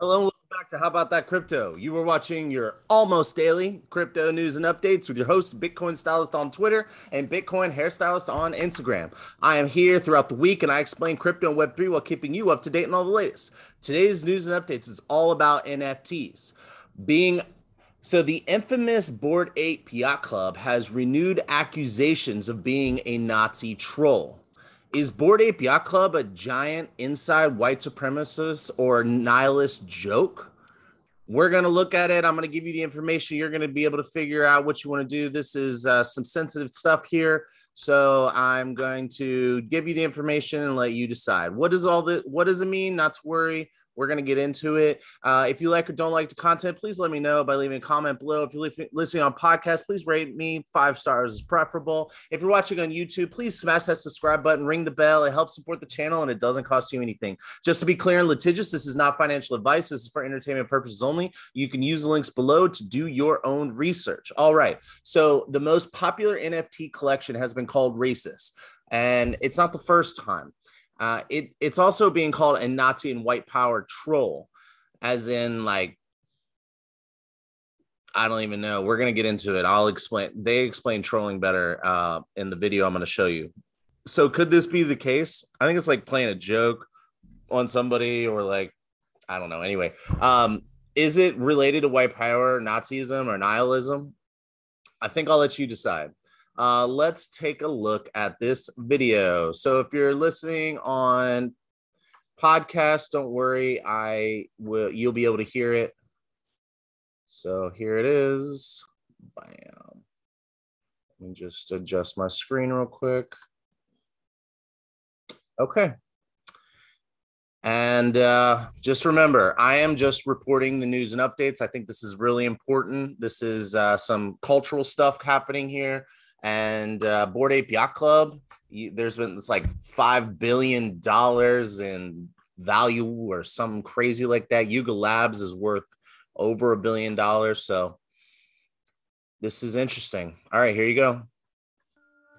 Hello, welcome back to How About That Crypto. You were watching your almost daily crypto news and updates with your host, Bitcoin Stylist on Twitter and Bitcoin Hairstylist on Instagram. I am here throughout the week and I explain crypto and Web3 while keeping you up to date on all the latest. Today's news and updates is all about NFTs. Being so, the infamous Bored Ape Yacht Club has renewed accusations of being a Nazi troll. Is Bored Ape Yacht Club a giant inside white supremacist or nihilist joke? We're going to look at it. I'm going to give you the information. You're going to be able to figure out what you want to do. This is uh, some sensitive stuff here. So I'm going to give you the information and let you decide. What does all the what does it mean? Not to worry. We're going to get into it. Uh, if you like or don't like the content, please let me know by leaving a comment below. If you're listening on podcast, please rate me five stars is preferable. If you're watching on YouTube, please smash that subscribe button, ring the bell. It helps support the channel and it doesn't cost you anything. Just to be clear and litigious, this is not financial advice. This is for entertainment purposes only. You can use the links below to do your own research. All right. So the most popular NFT collection has been called Racist. And it's not the first time. Uh, it it's also being called a Nazi and white power troll, as in like I don't even know. We're gonna get into it. I'll explain. They explain trolling better uh, in the video I'm gonna show you. So could this be the case? I think it's like playing a joke on somebody or like I don't know. Anyway, um, is it related to white power, Nazism, or nihilism? I think I'll let you decide uh, let's take a look at this video. So if you're listening on podcast, don't worry, I will. You'll be able to hear it. So here it is. Bam. Let me just adjust my screen real quick. Okay. And uh, just remember, I am just reporting the news and updates. I think this is really important. This is uh, some cultural stuff happening here and uh, Bored Ape Yacht Club. You, there's been it's like five billion dollars in value or something crazy like that. Yuga Labs is worth over a billion dollars. So this is interesting. All right, here you go.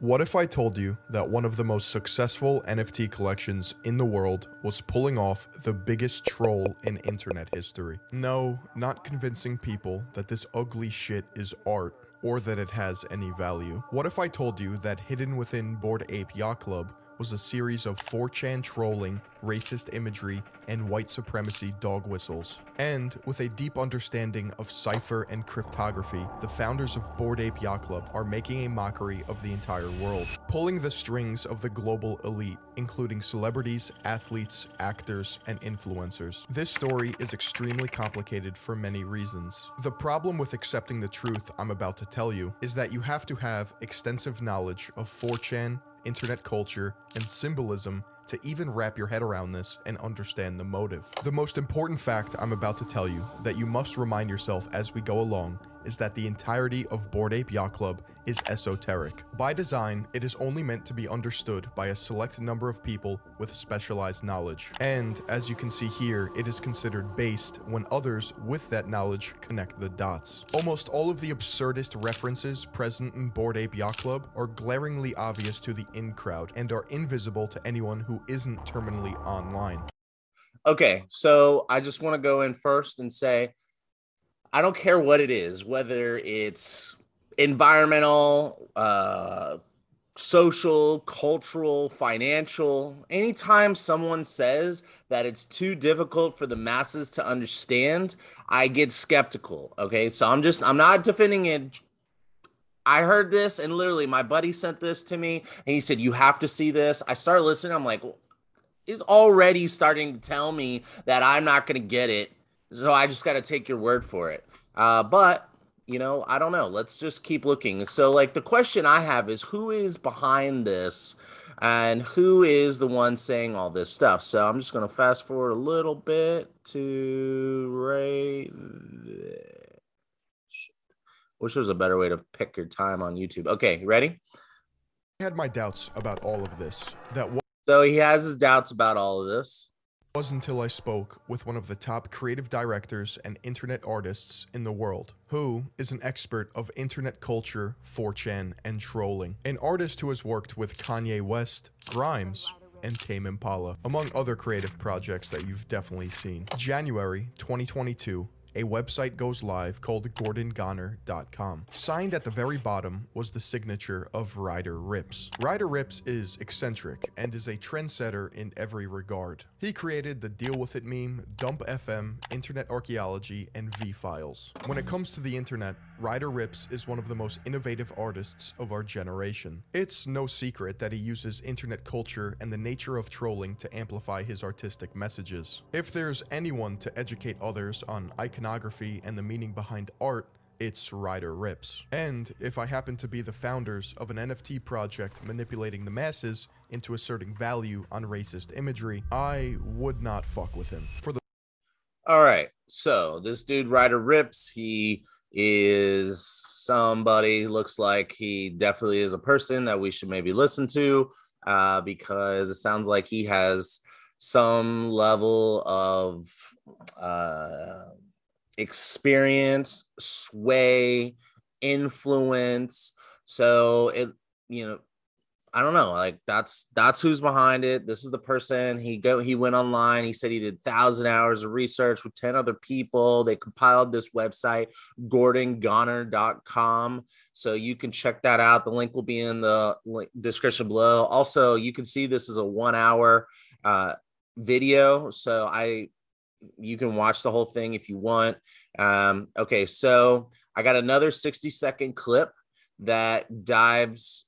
What if I told you that one of the most successful NFT collections in the world was pulling off the biggest troll in internet history? No, not convincing people that this ugly shit is art or that it has any value. What if I told you that hidden within Bored Ape Yacht Club was a series of 4chan trolling, racist imagery, and white supremacy dog whistles. And with a deep understanding of cipher and cryptography, the founders of Bored Ape Yacht Club are making a mockery of the entire world, pulling the strings of the global elite, including celebrities, athletes, actors, and influencers. This story is extremely complicated for many reasons. The problem with accepting the truth I'm about to tell you is that you have to have extensive knowledge of 4chan, internet culture, and symbolism to even wrap your head around this and understand the motive. The most important fact I'm about to tell you that you must remind yourself as we go along is that the entirety of Bored Ape Yacht Club is esoteric. By design, it is only meant to be understood by a select number of people with specialized knowledge. And as you can see here, it is considered based when others with that knowledge connect the dots. Almost all of the absurdist references present in Bored Ape Yacht Club are glaringly obvious to the in crowd and are invisible to anyone who isn't terminally online. Okay, so I just want to go in first and say I don't care what it is, whether it's environmental, uh, social, cultural, financial. Anytime someone says that it's too difficult for the masses to understand, I get skeptical. Okay. So I'm just, I'm not defending it. I heard this and literally my buddy sent this to me and he said, You have to see this. I started listening. I'm like, He's already starting to tell me that I'm not going to get it so I just got to take your word for it. Uh, but you know, I don't know. Let's just keep looking. So, like, the question I have is who is behind this and who is the one saying all this stuff? So, I'm just going to fast forward a little bit to right there. Wish there was a better way to pick your time on YouTube. Okay, ready? I had my doubts about all of this. That so he has his doubts about all of this was until I spoke with one of the top creative directors and internet artists in the world, who is an expert of internet culture, 4chan, and trolling. An artist who has worked with Kanye West, Grimes, and Tame Impala, among other creative projects that you've definitely seen. January 2022, a website goes live called GordonGoner.com. Signed at the very bottom was the signature of Ryder Ripps. Ryder Ripps is eccentric and is a trendsetter in every regard. He created the Deal With It meme, Dump FM, Internet Archaeology, and V Files. When it comes to the internet, Ryder Ripps is one of the most innovative artists of our generation. It's no secret that he uses internet culture and the nature of trolling to amplify his artistic messages. If there's anyone to educate others on iconography and the meaning behind art, it's Ryder Ripps. And if I happen to be the founders of an NFT project manipulating the masses into asserting value on racist imagery, I would not fuck with him. For the All right. So this dude Ryder Ripps, he is somebody looks like he definitely is a person that we should maybe listen to uh, because it sounds like he has some level of uh, experience, sway, influence. So it, you know, I don't know. Like that's that's who's behind it. This is the person. He go he went online. He said he did thousand hours of research with 10 other people. They compiled this website, GordonGoner.com. So you can check that out. The link will be in the description below. Also, you can see this is a one hour uh, video. So I you can watch the whole thing if you want. Um, okay, so I got another 60 second clip that dives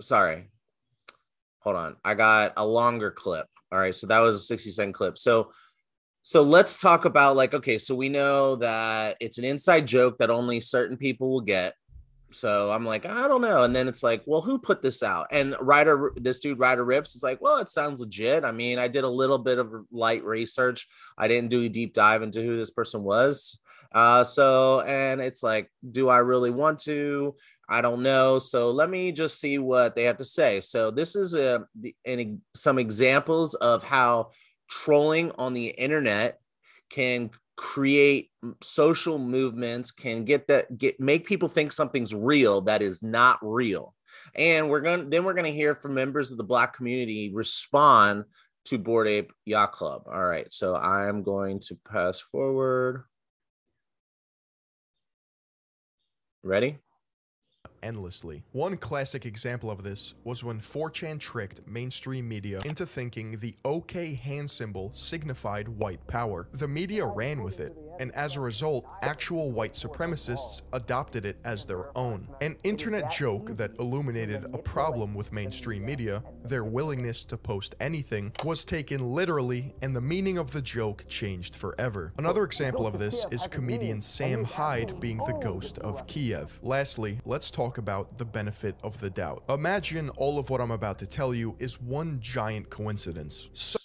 sorry hold on. I got a longer clip. All right. So that was a 60 second clip. So so let's talk about like, okay, so we know that it's an inside joke that only certain people will get. So I'm like, I don't know. And then it's like, well, who put this out? And Ryder, this dude, Ryder Ripps, is like, well, it sounds legit. I mean, I did a little bit of light research. I didn't do a deep dive into who this person was. Uh, so, and it's like, do I really want to? I don't know. So let me just see what they have to say. So this is a an, some examples of how trolling on the internet can create social movements, can get that get make people think something's real that is not real. And we're going to then we're going to hear from members of the black community respond to bored Ape Yacht Club. All right. So I'm going to pass forward. Ready? Endlessly. One classic example of this was when 4chan tricked mainstream media into thinking the OK hand symbol signified white power. The media ran with it, and as a result, actual white supremacists adopted it as their own. An internet joke that illuminated a problem with mainstream media, their willingness to post anything, was taken literally, and the meaning of the joke changed forever. Another example of this is comedian Sam Hyde being the ghost of Kiev. Lastly, let's talk about the benefit of the doubt. Imagine all of what I'm about to tell you is one giant coincidence. So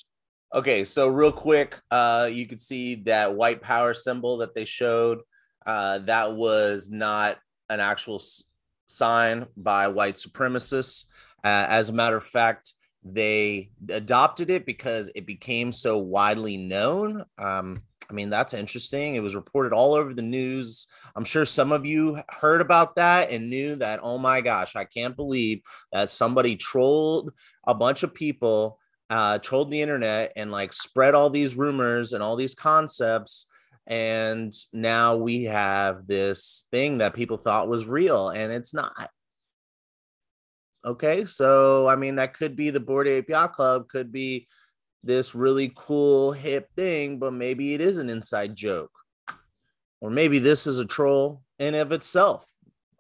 Okay, so real quick, uh, you could see that white power symbol that they showed. Uh, that was not an actual s- sign by white supremacists. Uh, as a matter of fact, they adopted it because it became so widely known. Um, I mean, that's interesting. It was reported all over the news. I'm sure some of you heard about that and knew that, oh my gosh, I can't believe that somebody trolled a bunch of people uh, trolled the internet and like spread all these rumors and all these concepts. And now we have this thing that people thought was real and it's not. Okay, so I mean, that could be the Bored Ape Yacht Club, could be this really cool, hip thing, but maybe it is an inside joke. Or maybe this is a troll in of itself.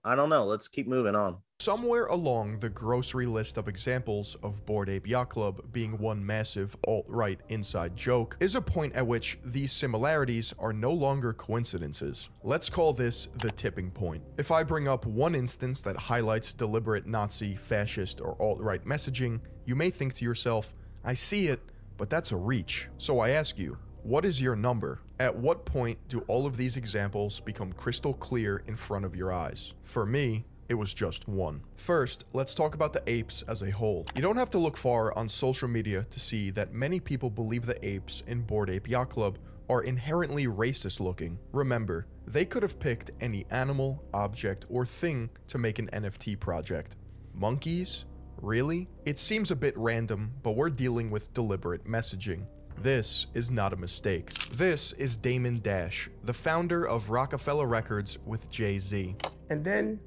I don't know. Let's keep moving on. Somewhere along the grocery list of examples of Bored Ape Yacht Club being one massive alt-right inside joke is a point at which these similarities are no longer coincidences. Let's call this the tipping point. If I bring up one instance that highlights deliberate Nazi, fascist, or alt-right messaging, you may think to yourself, I see it, but that's a reach. So I ask you, what is your number? At what point do all of these examples become crystal clear in front of your eyes? For me, it was just one. First, let's talk about the apes as a whole. You don't have to look far on social media to see that many people believe the apes in Bored Ape Yacht Club are inherently racist looking. Remember, they could have picked any animal, object, or thing to make an NFT project. Monkeys? Really? It seems a bit random, but we're dealing with deliberate messaging. This is not a mistake. This is Damon Dash, the founder of Roc-A-Fella Records with Jay Z. And then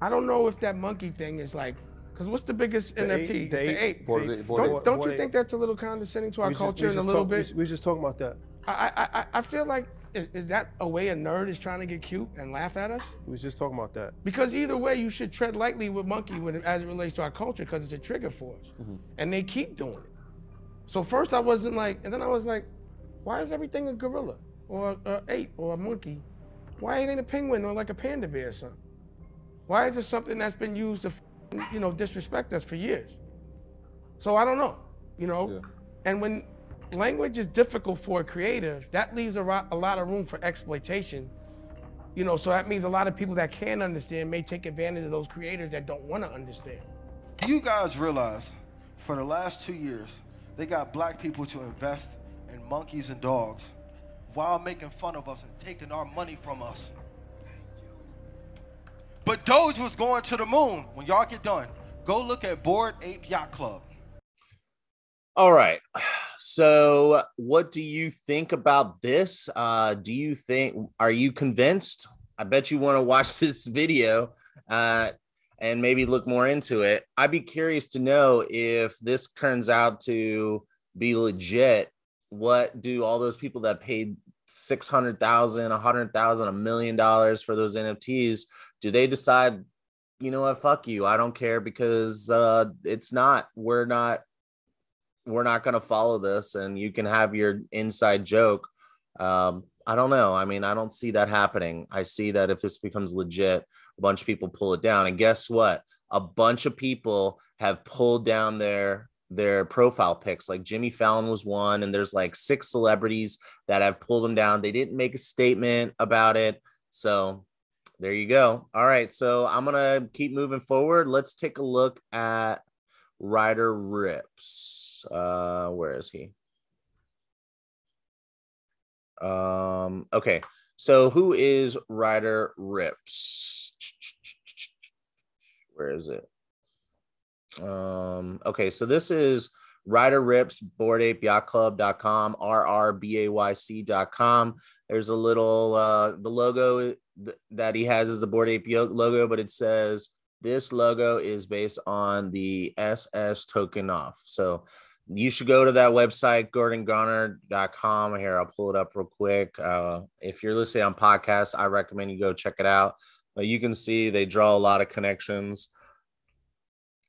I don't know if that monkey thing is like, because what's the biggest The NFT? ape- the the ape- ape. Bored Bored ape- ape. Don't, ape- don't bored you think that's a little condescending to our We just- culture we in a little talk- bit? We, we just talking about that. I, I, I, I feel like is, is that a way a nerd is trying to get cute and laugh at us? We was just talking about that. Because either way, you should tread lightly with monkey when it, as it relates to our culture because it's a trigger for us, mm-hmm. and they keep doing it. So first I wasn't like, and then I was like, why is everything a gorilla or a ape or a monkey? Why ain't it a penguin or like a panda bear or something? Why is it something that's been used to, you know, disrespect us for years? So I don't know, you know. Yeah. And when language is difficult for a creative, that leaves a, ro- a lot of room for exploitation. You know, so that means a lot of people that can understand may take advantage of those creators that don't want to understand. Do you guys realize for the last two years, they got black people to invest in monkeys and dogs while making fun of us and taking our money from us? But Doge was going to the moon. When y'all get done, go look at Bored Ape Yacht Club. All right. So, what do you think about this? Uh, do you think, are you convinced? I bet you want to watch this video uh, and maybe look more into it. I'd be curious to know if this turns out to be legit. What do all those people that paid 600,000, 100,000, a million dollars for those NFTs, do they decide, you know what, fuck you, I don't care because uh, it's not, we're not we're not going to follow this and you can have your inside joke. Um i don't know. I mean i don't see that happening. I see that if this becomes legit a bunch of people pull it down. And guess what? A bunch of people have pulled down their their profile pics. Like jimmy fallon was one and there's like six celebrities that have pulled them down. They didn't make a statement about it. So there you go all right so i'm gonna keep moving forward let's take a look at Ryder Ripps. Uh, where is he? Um, okay. So who is Ryder Ripps? Where is it? Um, okay, so this is Ryder Ripps, Bored Ape Yacht Club.com, RRBAYC.com. There's a little uh the logo th- that he has is the Bored Ape logo, but it says this logo is based on the SS Totenkopf. So you should go to that website, gordongoner.com. Here, I'll pull it up real quick. Uh, if you're listening on podcasts, I recommend you go check it out. But you can see they draw a lot of connections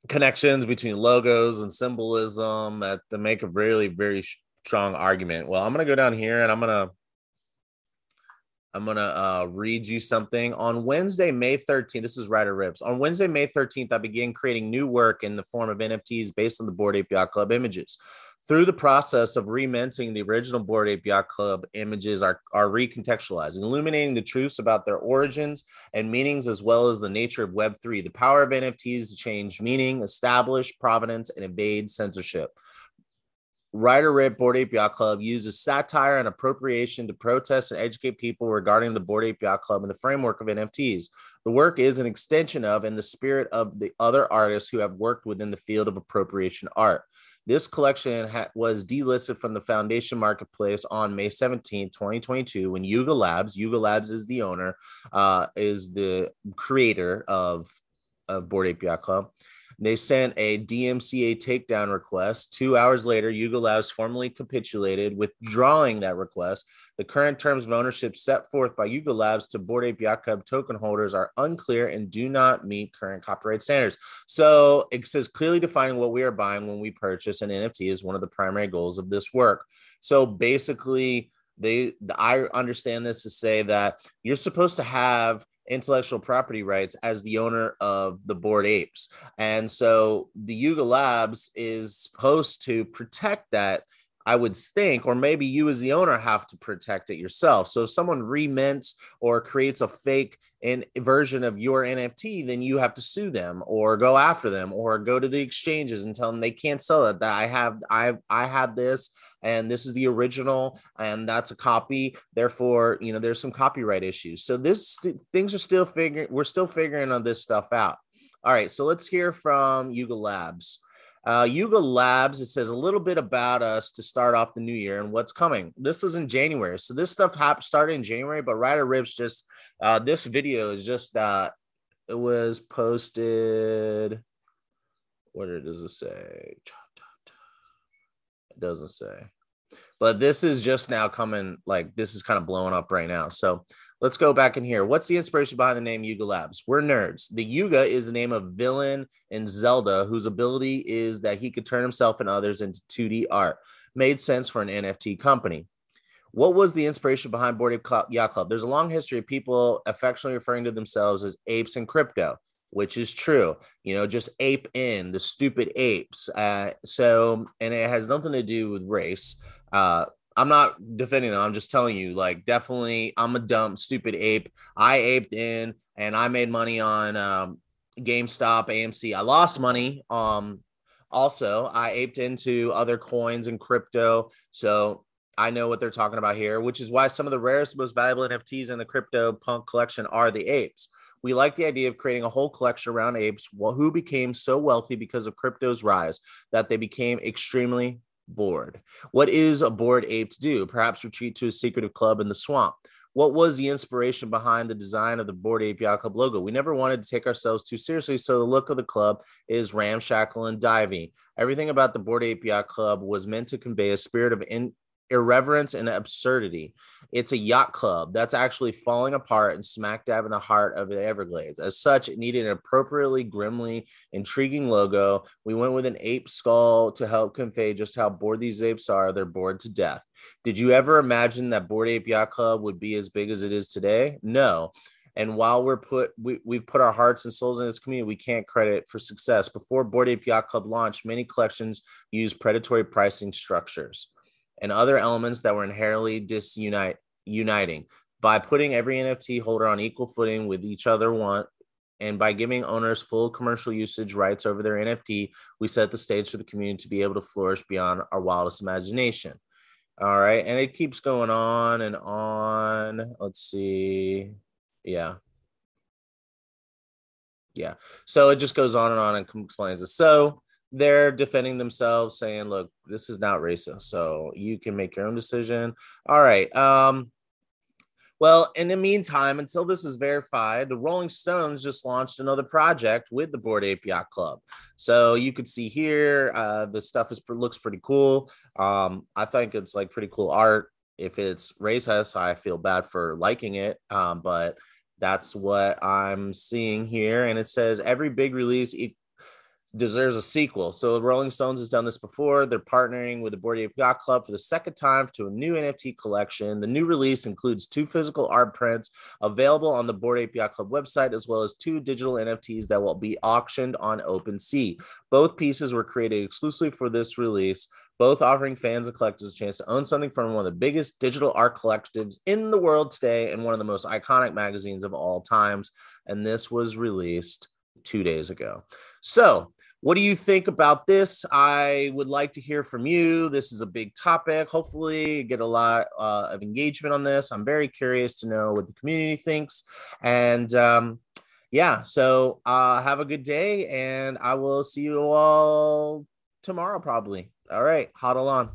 connections between logos and symbolism that, that make a really very strong argument. Well, I'm gonna go down here and I'm gonna I'm gonna uh, read you something. On Wednesday, May 13th, this is Ryder Ripps. On Wednesday, May 13th, I began creating new work in the form of NFTs based on the Bored Yacht Club images. Through the process of reminting the original Bored Ape Yacht Club images are, are recontextualized, illuminating the truths about their origins and meanings, as well as the nature of Web3. The power of NFTs to change meaning, establish provenance, and evade censorship. Ryder Rip Bored Ape Yacht Club uses satire and appropriation to protest and educate people regarding the Bored Ape Yacht Club and the framework of NFTs. The work is an extension of and the spirit of the other artists who have worked within the field of appropriation art. This collection ha- was delisted from the Foundation Marketplace on May 17, 2022, when Yuga Labs, Yuga Labs is the owner, uh, is the creator of, of Bored Ape Yacht Club. They sent a DMCA takedown request. Two hours later, Yuga Labs formally capitulated, withdrawing that request. The current terms of ownership set forth by Yuga Labs to Bored Ape Club token holders are unclear and do not meet current copyright standards. So it says clearly defining what we are buying when we purchase an NFT is one of the primary goals of this work. So basically, they I understand this to say that you're supposed to have intellectual property rights as the owner of the bored apes. And so the yuga labs is supposed to protect that i would think or maybe you as the owner have to protect it yourself. So if someone remints or creates a fake in version of your nft then you have to sue them or go after them or go to the exchanges and tell them they can't sell it that i have i i had this and this is the original and that's a copy. Therefore you know there's some copyright issues. So this things are still figuring we're still figuring on this stuff out. All right, so let's hear from Yuga Labs. Uh, Yuga Labs, it says a little bit about us to start off the new year and what's coming. This is in January. So this stuff hap- started in January, but Ryder Ripps just, uh, this video is just, uh, it was posted. What does it say? It doesn't say. But this is just now coming, like, this is kind of blowing up right now. So let's go back in here. What's the inspiration behind the name Yuga Labs? We're nerds. The Yuga is the name of villain in Zelda, whose ability is that he could turn himself and others into 2D art. Made sense for an NFT company. What was the inspiration behind Bored Ape Yacht Club? There's a long history of people affectionately referring to themselves as apes in crypto, which is true. You know, just ape in the stupid apes. Uh, so, and it has nothing to do with race. Uh, I'm not defending them. I'm just telling you, like, definitely, I'm a dumb, stupid ape. I aped in, and I made money on um, GameStop, AMC. I lost money. Um, also, I aped into other coins and crypto, so I know what they're talking about here. Which is why some of the rarest, most valuable NFTs in the crypto punk collection are the apes. We like the idea of creating a whole collection around apes who became so wealthy because of crypto's rise that they became extremely bored. What is a bored ape to do? Perhaps retreat to a secretive club in the swamp. What was the inspiration behind the design of the Bored Ape Yacht Club logo? We never wanted to take ourselves too seriously, so the look of the club is ramshackle and diving. Everything about the Bored Ape Yacht Club was meant to convey a spirit of in- irreverence and absurdity. It's a yacht club that's actually falling apart and smack dab in the heart of the Everglades. As such, it needed an appropriately grimly intriguing logo. We went with an ape skull to help convey just how bored these apes are. They're bored to death. Did you ever imagine that Bored Ape Yacht Club would be as big as it is today? No. And while we're put, we, we've put our hearts and souls in this community, we can't credit for success. Before Bored Ape Yacht Club launched, many collections used predatory pricing structures and other elements that were inherently disunite uniting by putting every NFT holder on equal footing with each other one and by giving owners full commercial usage rights over their NFT, we set the stage for the community to be able to flourish beyond our wildest imagination. All right, and it keeps going on and on. Let's see. Yeah. Yeah. So it just goes on and on and explains it. So they're defending themselves saying look this is not racist so you can make your own decision. All right um well in the meantime until this is verified the rolling stones just launched another project with the bored yacht club. So you could see here uh the stuff is looks pretty cool. Um i think it's like pretty cool art. If it's racist i feel bad for liking it um but that's what i'm seeing here. And it says every big release deserves a sequel. So Rolling Stones has done this before. They're partnering with the Bored Ape Yacht Club for the second time to a new NFT collection. The new release includes two physical art prints available on the Bored Ape Yacht Club website, as well as two digital NFTs that will be auctioned on OpenSea. Both pieces were created exclusively for this release, both offering fans and collectors a chance to own something from one of the biggest digital art collectives in the world today and one of the most iconic magazines of all times. And this was released two days ago. So what do you think about this? I would like to hear from you. This is a big topic. Hopefully, get a lot uh, of engagement on this. I'm very curious to know what the community thinks. And um, yeah, so uh, have a good day, and I will see you all tomorrow, probably. All right, huddle on.